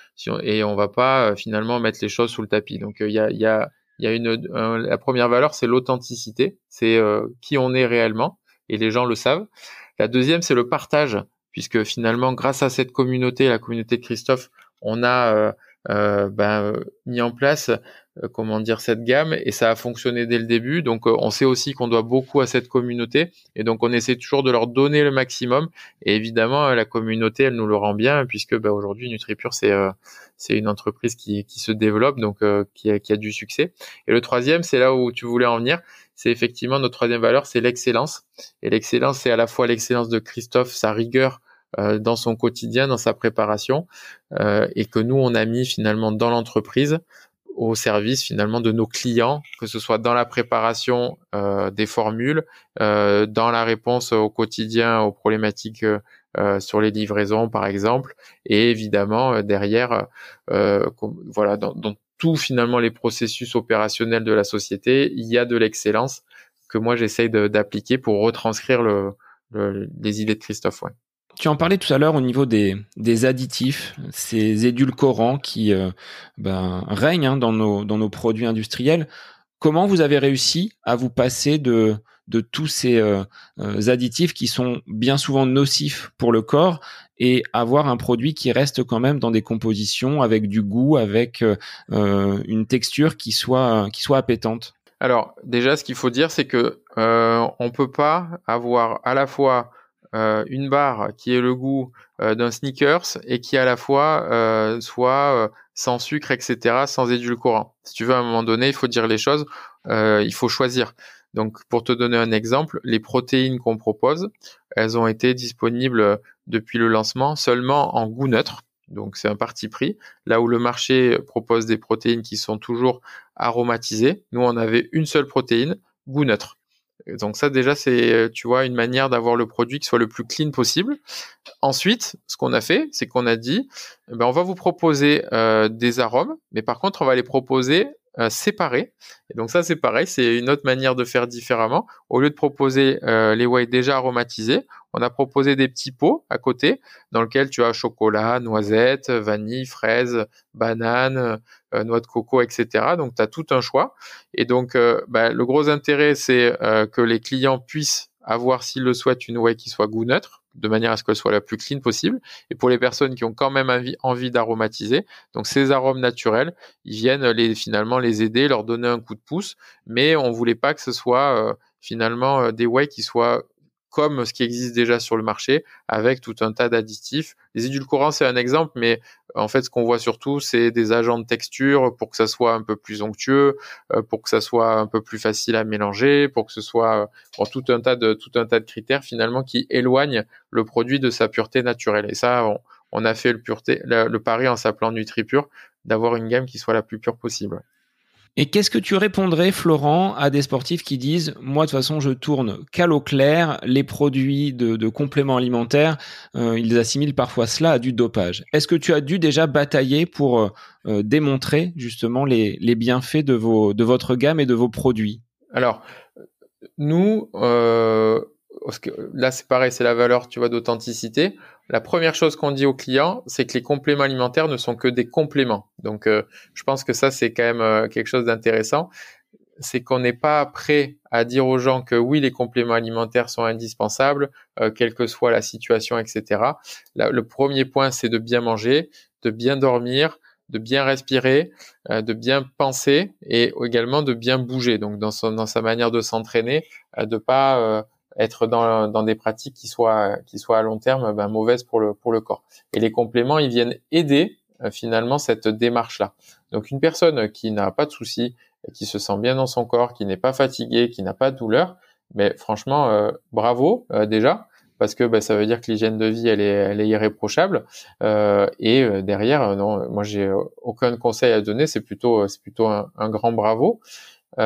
et on va pas finalement mettre les choses sous le tapis. Donc il y a, y a il y a une la première valeur, c'est l'authenticité, c'est euh, qui on est réellement, et les gens le savent. La deuxième, c'est le partage, puisque finalement, grâce à cette communauté, la communauté de Christophe, on a euh, euh, ben, mis en place euh, comment dire cette gamme et ça a fonctionné dès le début. Donc euh, on sait aussi qu'on doit beaucoup à cette communauté et donc on essaie toujours de leur donner le maximum. Et évidemment la communauté elle nous le rend bien puisque bah, aujourd'hui NutriPure c'est c'est une entreprise qui, qui se développe donc qui, a, qui a du succès. Et le troisième c'est là où tu voulais en venir. C'est effectivement notre troisième valeur, c'est l'excellence. Et l'excellence, c'est à la fois l'excellence de Christophe, sa rigueur dans son quotidien, dans sa préparation, euh, et que nous on a mis finalement dans l'entreprise au service finalement de nos clients, que ce soit dans la préparation euh, des formules, euh, dans la réponse au quotidien aux problématiques euh, sur les livraisons par exemple, et évidemment euh, derrière, euh, voilà, dans, dans tout finalement les processus opérationnels de la société, il y a de l'excellence que moi j'essaye d'appliquer pour retranscrire le, le, les idées de Christophe. Ouais. Tu en parlais tout à l'heure au niveau des, des additifs, ces édulcorants qui euh, ben, règnent hein, dans, nos, dans nos produits industriels. Comment vous avez réussi à vous passer de, de tous ces euh, euh, additifs qui sont bien souvent nocifs pour le corps et avoir un produit qui reste quand même dans des compositions avec du goût, avec une texture qui soit, qui soit appétante? Alors déjà, ce qu'il faut dire, c'est que on peut pas avoir à la fois euh, une barre qui est le goût euh, d'un sneakers et qui à la fois euh, soit sans sucre, etc., sans édulcorant. Si tu veux, à un moment donné, il faut dire les choses, il faut choisir. Donc, pour te donner un exemple, les protéines qu'on propose, elles ont été disponibles depuis le lancement seulement en goût neutre. Donc, c'est un parti pris. Là où le marché propose des protéines qui sont toujours aromatisées, nous, on avait une seule protéine, goût neutre. Donc ça déjà c'est tu vois une manière d'avoir le produit qui soit le plus clean possible. Ensuite, ce qu'on a fait, c'est qu'on a dit eh ben on va vous proposer euh, des arômes, mais par contre on va les proposer euh, séparés. Et donc ça c'est pareil, c'est une autre manière de faire différemment. Au lieu de proposer euh, les whey déjà aromatisés, on a proposé des petits pots à côté dans lesquels tu as chocolat, noisette, vanille, fraise, banane, euh, noix de coco, etc. Donc tu as tout un choix. Et donc bah, le gros intérêt c'est que les clients puissent avoir s'ils le souhaitent une whey qui soit goût neutre de manière à ce qu'elle soit la plus clean possible. Et pour les personnes qui ont quand même envie, d'aromatiser, donc ces arômes naturels, ils viennent finalement les aider, leur donner un coup de pouce, mais on voulait pas que ce soit euh, finalement euh, des whey qui soient comme ce qui existe déjà sur le marché, avec tout un tas d'additifs. Les édulcorants, c'est un exemple, mais en fait, ce qu'on voit surtout, c'est des agents de texture pour que ça soit un peu plus onctueux, euh, pour que ça soit un peu plus facile à mélanger, pour que ce soit pour tout un tas de critères finalement qui éloignent le produit de sa pureté naturelle. Et ça, on, a fait le pari en s'appelant NutriPure d'avoir une gamme qui soit la plus pure possible. Et qu'est-ce que tu répondrais, Florent, à des sportifs qui disent, moi de toute façon, je tourne qu'à l'eau claire, les produits de, compléments alimentaires, euh, ils assimilent parfois cela à du dopage. Est-ce que tu as dû déjà batailler pour euh, euh, démontrer justement les, les, bienfaits de, vos, de votre gamme et de vos produits? Alors, nous, là c'est pareil, c'est la valeur, tu vois, d'authenticité la première chose qu'on dit aux clients, c'est que les compléments alimentaires ne sont que des compléments. Donc, euh, je pense que ça, c'est quand même euh, quelque chose d'intéressant. C'est qu'on n'est pas prêt à dire aux gens que oui, les compléments alimentaires sont indispensables, euh, quelle que soit la situation, etc. le premier point, c'est de bien manger, de bien dormir, de bien respirer, de bien penser et également de bien bouger. Donc dans, son, dans sa manière de s'entraîner, de pas être dans, dans des pratiques qui soient qui soient à long terme ben, mauvaises pour le pour le corps. Et les compléments, ils viennent aider euh, finalement cette démarche là. Donc une personne qui n'a pas de soucis, qui se sent bien dans son corps, qui n'est pas fatigué, qui n'a pas de douleur, mais franchement euh, bravo euh, déjà parce que ben, ça veut dire que l'hygiène de vie elle est, elle est irréprochable et derrière non moi j'ai aucun conseil à donner c'est plutôt c'est plutôt un, grand bravo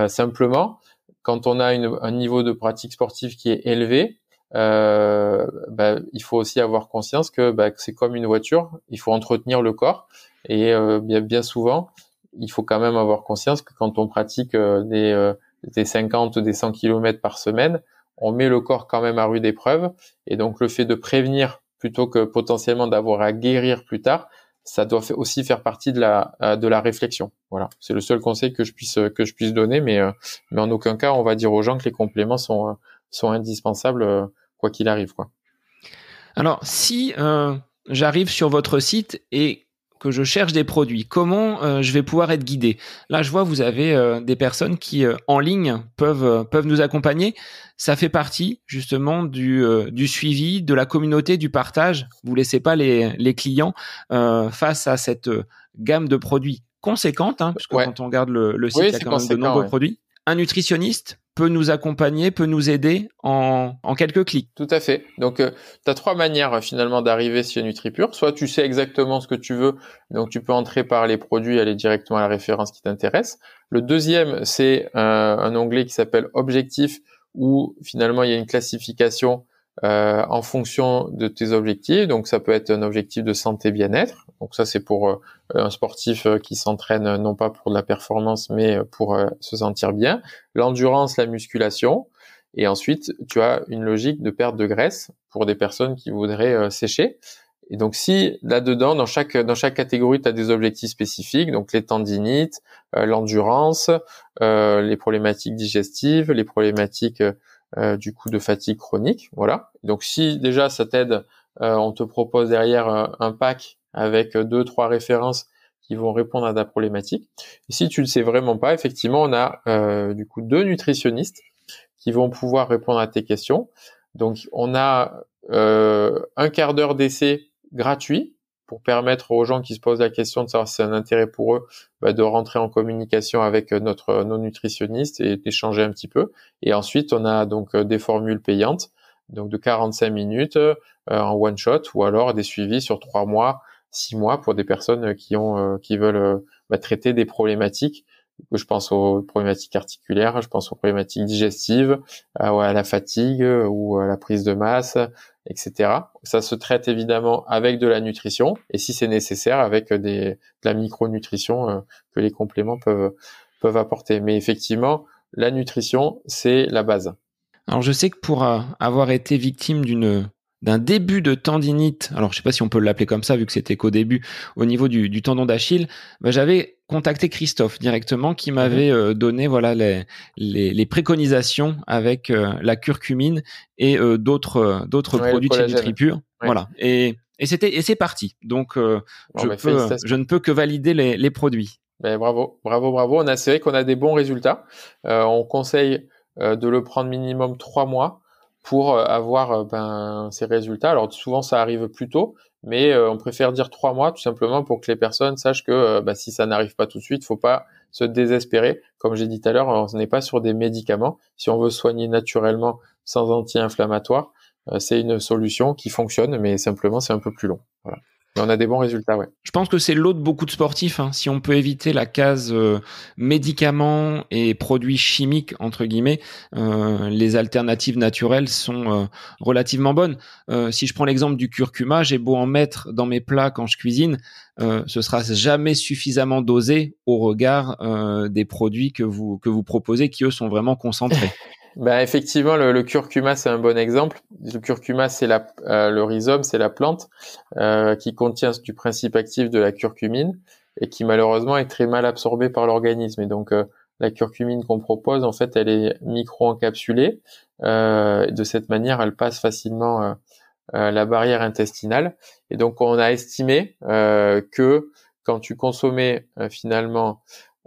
simplement quand on a un niveau de pratique sportive qui est élevé, euh, bah, il faut aussi avoir conscience que, bah, c'est comme une voiture, il faut entretenir le corps et euh, bien, bien souvent, il faut quand même avoir conscience que quand on pratique euh, des, euh, des 50, des 100 km par semaine, on met le corps quand même à rude épreuve et donc le fait de prévenir plutôt que potentiellement d'avoir à guérir plus tard, ça doit aussi faire partie de la euh, de la réflexion. Voilà, c'est le seul conseil que je puisse que je puisse donner, mais euh, mais en aucun cas on va dire aux gens que les compléments sont euh, sont indispensables quoi qu'il arrive quoi. Alors si j'arrive sur votre site et que je cherche des produits, comment euh, je vais pouvoir être guidé? Là, je vois, vous avez euh, des personnes qui, euh, en ligne, peuvent, peuvent nous accompagner. Ça fait partie, justement, du, du suivi, de la communauté, du partage. Vous laissez pas les, les clients face à cette gamme de produits conséquente, hein, parce que quand on regarde le, le site, il y a quand même de nombreux produits. Un nutritionniste peut nous accompagner, peut nous aider en, en quelques clics. Tout à fait. Donc, euh, tu as trois manières euh, finalement d'arriver chez NutriPure. Soit tu sais exactement ce que tu veux, donc tu peux entrer par les produits, aller directement à la référence qui t'intéresse. Le deuxième, c'est euh, un onglet qui s'appelle Objectif, où finalement il y a une classification euh, en fonction de tes objectifs. Donc ça peut être un objectif de santé bien-être. Donc ça c'est pour euh, un sportif euh, qui s'entraîne non pas pour de la performance mais pour se sentir bien. L'endurance, la musculation. Et ensuite tu as une logique de perte de graisse pour des personnes qui voudraient sécher. Et donc si là-dedans, dans chaque dans chaque catégorie, tu as des objectifs spécifiques, donc les tendinites, l'endurance, les problématiques digestives, les problématiques euh, du coup de fatigue chronique. Voilà. Donc si déjà ça t'aide, euh, on te propose derrière euh, un pack avec deux trois références qui vont répondre à ta problématique. Si tu ne sais vraiment pas, effectivement, on a du coup deux nutritionnistes qui vont pouvoir répondre à tes questions. Donc on a un quart d'heure d'essai gratuit pour permettre aux gens qui se posent la question de savoir si c'est un intérêt pour eux, bah, de rentrer en communication avec euh, notre euh, nos nutritionnistes et d'échanger un petit peu. Et ensuite, on a donc euh, des formules payantes, donc de 45 minutes en one shot, ou alors des suivis sur trois mois, six mois pour des personnes qui ont qui veulent bah, traiter des problématiques je pense aux problématiques articulaires, je pense aux problématiques digestives, à la fatigue ou à la prise de masse, etc. Ça se traite évidemment avec de la nutrition et si c'est nécessaire avec des, de la micronutrition euh, que les compléments peuvent, peuvent apporter. Mais effectivement, la nutrition, c'est la base. Alors je sais que pour euh, avoir été victime d'une d'un début de tendinite, alors je sais pas si on peut l'appeler comme ça vu que c'était qu'au début, au niveau du, du tendon d'Achille, bah, j'avais contacté Christophe directement qui m'avait mhm. euh, donné voilà les, les, les préconisations avec euh, la curcumine et euh, d'autres d'autres produits de chez NutriPure. Voilà. Et et c'était et c'est parti. Donc je bah, peux je ne peux que valider les, les produits. Ben, bravo, bravo, bravo. On a c'est vrai qu'on a des bons résultats. on conseille de le prendre minimum trois mois pour euh, avoir euh, ben, ces résultats. Alors souvent ça arrive plus tôt, mais euh, on préfère dire trois mois tout simplement pour que les personnes sachent que ben, si ça n'arrive pas tout de suite, faut pas se désespérer. Comme j'ai dit tout à l'heure, on n'est pas sur des médicaments. Si on veut soigner naturellement sans anti-inflammatoire, c'est une solution qui fonctionne, mais simplement c'est un peu plus long. On a des bons résultats, ouais. Je pense que c'est l'autre de beaucoup de sportifs. Hein. Si on peut éviter la case euh, médicaments et produits chimiques entre guillemets, euh, les alternatives naturelles sont euh, relativement bonnes. si je prends l'exemple du curcuma, j'ai beau en mettre dans mes plats quand je cuisine, ce sera jamais suffisamment dosé au regard des produits que vous que vous proposez, qui eux sont vraiment concentrés. Bah effectivement, le, le curcuma c'est un bon exemple. Le curcuma c'est la, euh, le rhizome, c'est la plante euh, qui contient du principe actif de la curcumine et qui malheureusement est très mal absorbée par l'organisme. Et donc euh, la curcumine qu'on propose, en fait, elle est micro-encapsulée. de cette manière, elle passe facilement la barrière intestinale. Et donc on a estimé que quand tu consommais finalement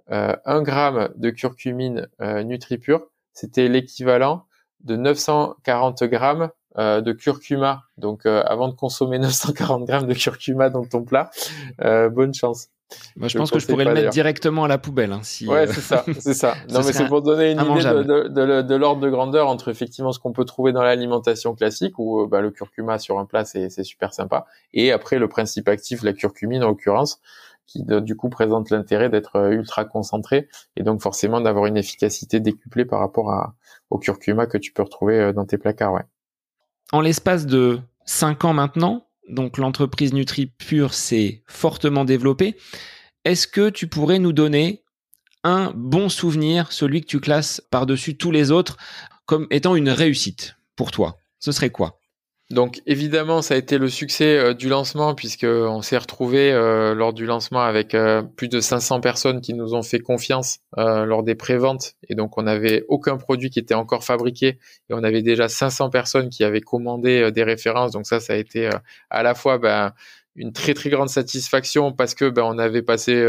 un gramme de curcumine NutriPure, c'était l'équivalent de 940 grammes de curcuma. Donc, avant de consommer 940 grammes de curcuma dans ton plat, bonne chance. Moi, je, pense que je pourrais le mettre directement à la poubelle. Hein, si, ouais, c'est ça, c'est ça. non, mais c'est pour donner une idée de, de, de, l'ordre de grandeur entre effectivement ce qu'on peut trouver dans l'alimentation classique, où euh, bah, le curcuma sur un plat, c'est super sympa, et après le principe actif, la curcumine en l'occurrence, qui du coup présente l'intérêt d'être euh, ultra concentré, et donc forcément d'avoir une efficacité décuplée par rapport au curcuma que tu peux retrouver euh, dans tes placards. Ouais. En l'espace de 5 ans maintenant, donc l'entreprise NutriPure s'est fortement développée. Est-ce que tu pourrais nous donner un bon souvenir, celui que tu classes par-dessus tous les autres, comme étant une réussite pour toi? Ce serait quoi? Donc évidemment, ça a été le succès euh, du lancement puisque on s'est retrouvé euh, lors du lancement avec euh, plus de 500 personnes qui nous ont fait confiance lors des préventes et donc on n'avait aucun produit qui était encore fabriqué et on avait déjà 500 personnes qui avaient commandé des références. Donc ça, ça a été à la fois ben, une très très grande satisfaction parce que ben, on avait passé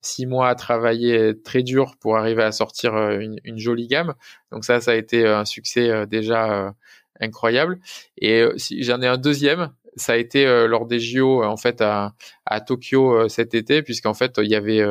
six mois à travailler très dur pour arriver à sortir une, une, jolie gamme. Donc ça, ça a été un succès déjà incroyable. Et euh, j'en ai un deuxième, ça a été euh, lors des JO en fait à, à Tokyo euh, cet été, puisqu'en fait il y avait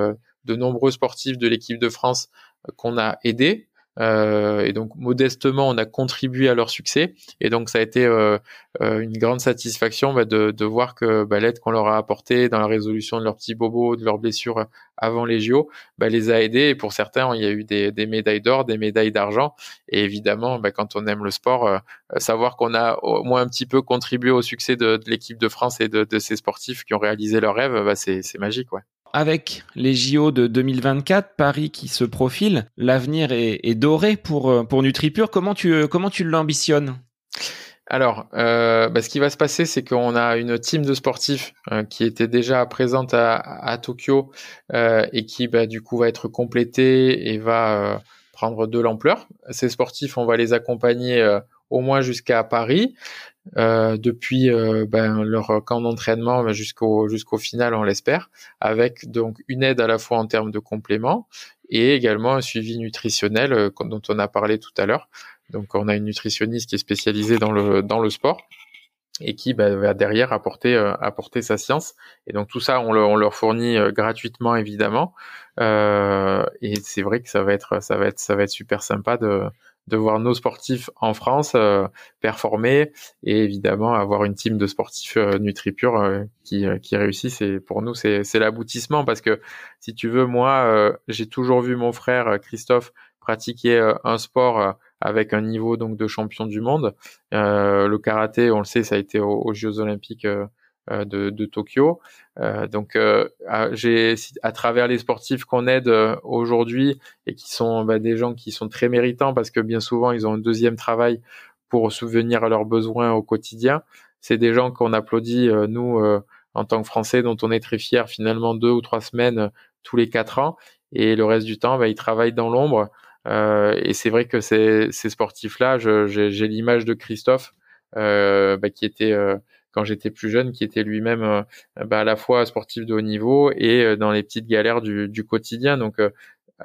de nombreux sportifs de l'équipe de France qu'on a aidés euh, et donc modestement, on a contribué à leur succès. Et donc ça a été euh, euh, une grande satisfaction bah, de, de, voir que bah, l'aide qu'on leur a apportée dans la résolution de leurs petits bobos, de leurs blessures avant les JO, bah, les a aidés. Et pour certains, il y a eu des, médailles d'or, des médailles d'argent. Et évidemment, bah, quand on aime le sport, savoir qu'on a au moins un petit peu contribué au succès de, de l'équipe de France et de, de, ces sportifs qui ont réalisé leurs rêves, bah, c'est magique. Ouais. Avec les JO de 2024, Paris qui se profile, l'avenir est, doré pour, euh, pour NutriPure. Comment tu, euh, comment tu l'ambitionnes? Alors, euh, bah, ce qui va se passer, c'est qu'on a une team de sportifs qui était déjà présente à, Tokyo et qui, bah, du coup, va être complétée et va prendre de l'ampleur. Ces sportifs, on va les accompagner au moins jusqu'à Paris. Euh, depuis euh, ben, leur camp d'entraînement ben, jusqu'au jusqu'au final, on l'espère, avec donc une aide à la fois en termes de compléments et également un suivi nutritionnel euh, dont on a parlé tout à l'heure. Donc on a une nutritionniste qui est spécialisée dans le dans le sport et qui ben, va derrière apporter apporter sa science. Et donc tout ça, on, le, on leur fournit gratuitement évidemment. et c'est vrai que ça va être ça va être ça va être super sympa de de voir nos sportifs en France euh, performer et évidemment avoir une team de sportifs euh, NutriPure euh, qui, qui réussissent. Et pour nous, c'est l'aboutissement parce que si tu veux, moi, j'ai toujours vu mon frère Christophe pratiquer un sport avec un niveau donc de champion du monde. le karaté, on le sait, ça a été aux Jeux Olympiques euh, de, de, Tokyo. Euh, donc, euh, j'ai à travers les sportifs qu'on aide aujourd'hui et qui sont bah, des gens qui sont très méritants parce que bien souvent ils ont un deuxième travail pour souvenir à leurs besoins au quotidien. C'est des gens qu'on applaudit nous en tant que Français, dont on est très fiers finalement deux ou trois semaines tous les quatre ans, et le reste du temps, bah, ils travaillent dans l'ombre. Euh, et c'est vrai que ces, ces sportifs-là, j'ai l'image de Christophe, euh, bah, qui était quand j'étais plus jeune, qui était lui-même euh, bah, à la fois sportif de haut niveau et euh, dans les petites galères du, du quotidien. Donc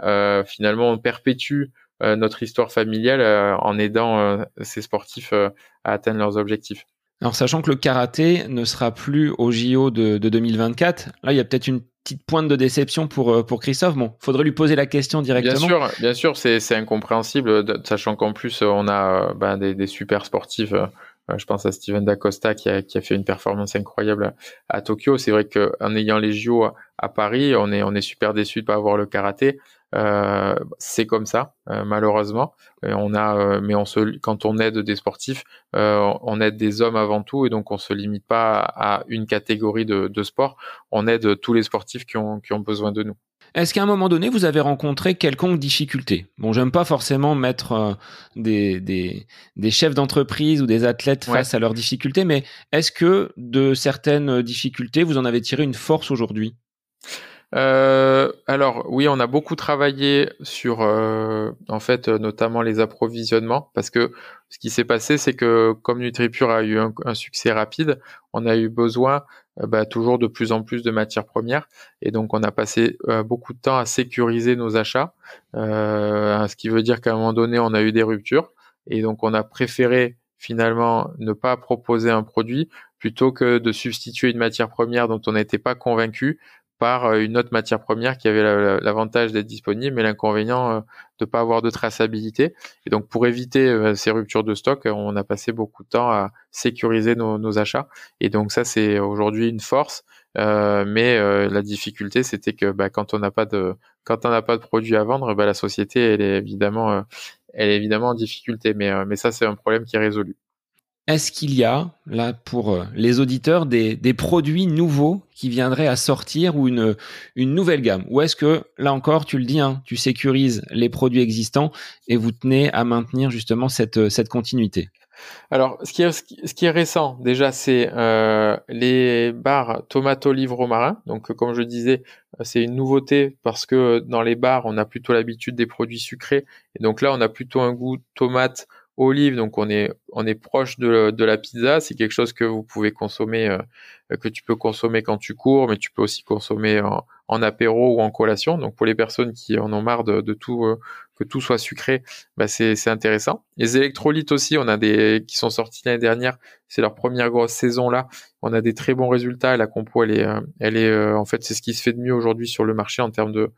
euh, finalement, on perpétue notre histoire familiale en aidant ces sportifs à atteindre leurs objectifs. Alors sachant que le karaté ne sera plus au JO de, de 2024, là il y a peut-être une petite pointe de déception pour pour Christophe. Bon, faudrait lui poser la question directement. Bien sûr, bien sûr, c'est c'est incompréhensible, sachant qu'en plus on a bah, des, des super sportifs je pense à Steven D'Acosta qui a, fait une performance incroyable à, Tokyo. C'est vrai qu'en ayant les JO à, Paris, on est, super déçu de pas avoir le karaté. Euh, c'est comme ça, euh, malheureusement. on a, euh, mais on se, quand on aide des sportifs, on aide des hommes avant tout, et donc on se limite pas à, une catégorie de, sport. On aide tous les sportifs qui ont besoin de nous. Est-ce qu'à un moment donné, vous avez rencontré quelconque difficulté? Bon, j'aime pas forcément mettre euh, des, des, des, chefs d'entreprise ou des athlètes face à leurs difficultés, mais est-ce que de certaines difficultés, vous en avez tiré une force aujourd'hui? Euh, alors oui, on a beaucoup travaillé sur, euh, en fait, notamment les approvisionnements, parce que ce qui s'est passé, c'est que comme NutriPure a eu un, succès rapide, on a eu besoin bah, toujours de plus en plus de matières premières. Et donc, on a passé beaucoup de temps à sécuriser nos achats, ce qui veut dire qu'à un moment donné, on a eu des ruptures. Et donc, on a préféré finalement ne pas proposer un produit plutôt que de substituer une matière première dont on n'était pas convaincu euh, une autre matière première qui avait l'avantage d'être disponible mais l'inconvénient euh, de pas avoir de traçabilité. Et donc pour éviter euh, ces ruptures de stock, on a passé beaucoup de temps à sécuriser nos, achats. Et donc ça c'est aujourd'hui une force, mais la difficulté c'était que bah, quand on n'a pas de quand produit à vendre, bah, la société elle est évidemment en difficulté. Mais ça c'est un problème qui est résolu. Est-ce qu'il y a, là, pour euh, les auditeurs, des, produits nouveaux qui viendraient à sortir ou une, nouvelle gamme? Ou est-ce que, là encore, tu le dis, hein, tu sécurises les produits existants et vous tenez à maintenir justement cette, cette continuité? Alors, ce qui est, récent, déjà, c'est euh, les bars tomato livre romarin. Donc, comme je disais, c'est une nouveauté parce que dans les bars, on a plutôt l'habitude des produits sucrés. Et donc là, on a plutôt un goût tomate olive, donc on est on est proche de, de la pizza. C'est quelque chose que vous pouvez consommer, euh, que tu peux consommer quand tu cours, mais tu peux aussi consommer en, en, apéro ou en collation. Donc pour les personnes qui en ont marre de, de tout euh, que tout soit sucré, bah c'est c'est intéressant. Les électrolytes aussi, on a des qui sont sortis l'année dernière. C'est leur première grosse saison là. On a des très bons résultats. La compo, elle est euh, elle est en fait c'est ce qui se fait de mieux aujourd'hui sur le marché en termes de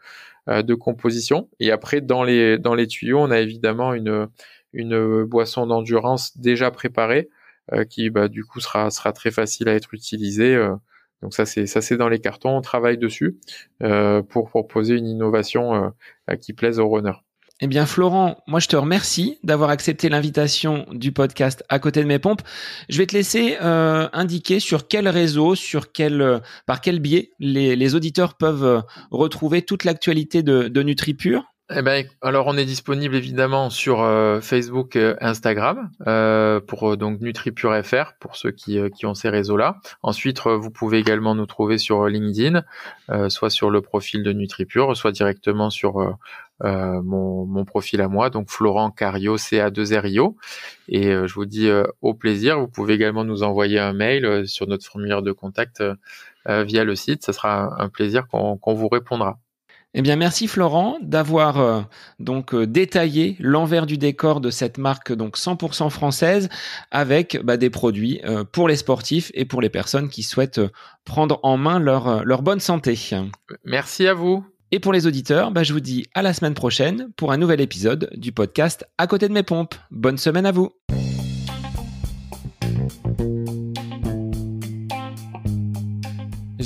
de composition. Et après dans les dans les tuyaux, on a évidemment une une boisson d'endurance déjà préparée euh, qui bah, du coup sera sera très facile à être utilisée. Euh. donc ça c'est ça c'est dans les cartons, on travaille dessus euh, pour proposer une innovation qui plaise aux runners. Eh bien, Florent, moi, je te remercie d'avoir accepté l'invitation du podcast à côté de mes pompes. Je vais te laisser indiquer sur quel réseau, sur quel, par quel biais les, auditeurs peuvent retrouver toute l'actualité de, de NutriPure. Eh ben, alors on est disponible évidemment sur euh, Facebook, euh, Instagram euh, pour donc NutriPure.fr pour ceux qui, ont ces réseaux-là. Ensuite, vous pouvez également nous trouver sur LinkedIn, soit sur le profil de NutriPure, soit directement sur mon, mon, profil à moi, donc Florent Cario CA2RIO. Et je vous dis au plaisir. Vous pouvez également nous envoyer un mail sur notre formulaire de contact via le site. Ce sera un plaisir qu'on vous répondra. Eh bien, merci Florent d'avoir euh, donc euh, détaillé l'envers du décor de cette marque donc 100% française avec bah, des produits euh, pour les sportifs et pour les personnes qui souhaitent prendre en main leur, leur bonne santé. Merci à vous. Et pour les auditeurs, bah, je vous dis à la semaine prochaine pour un nouvel épisode du podcast À côté de mes pompes. Bonne semaine à vous.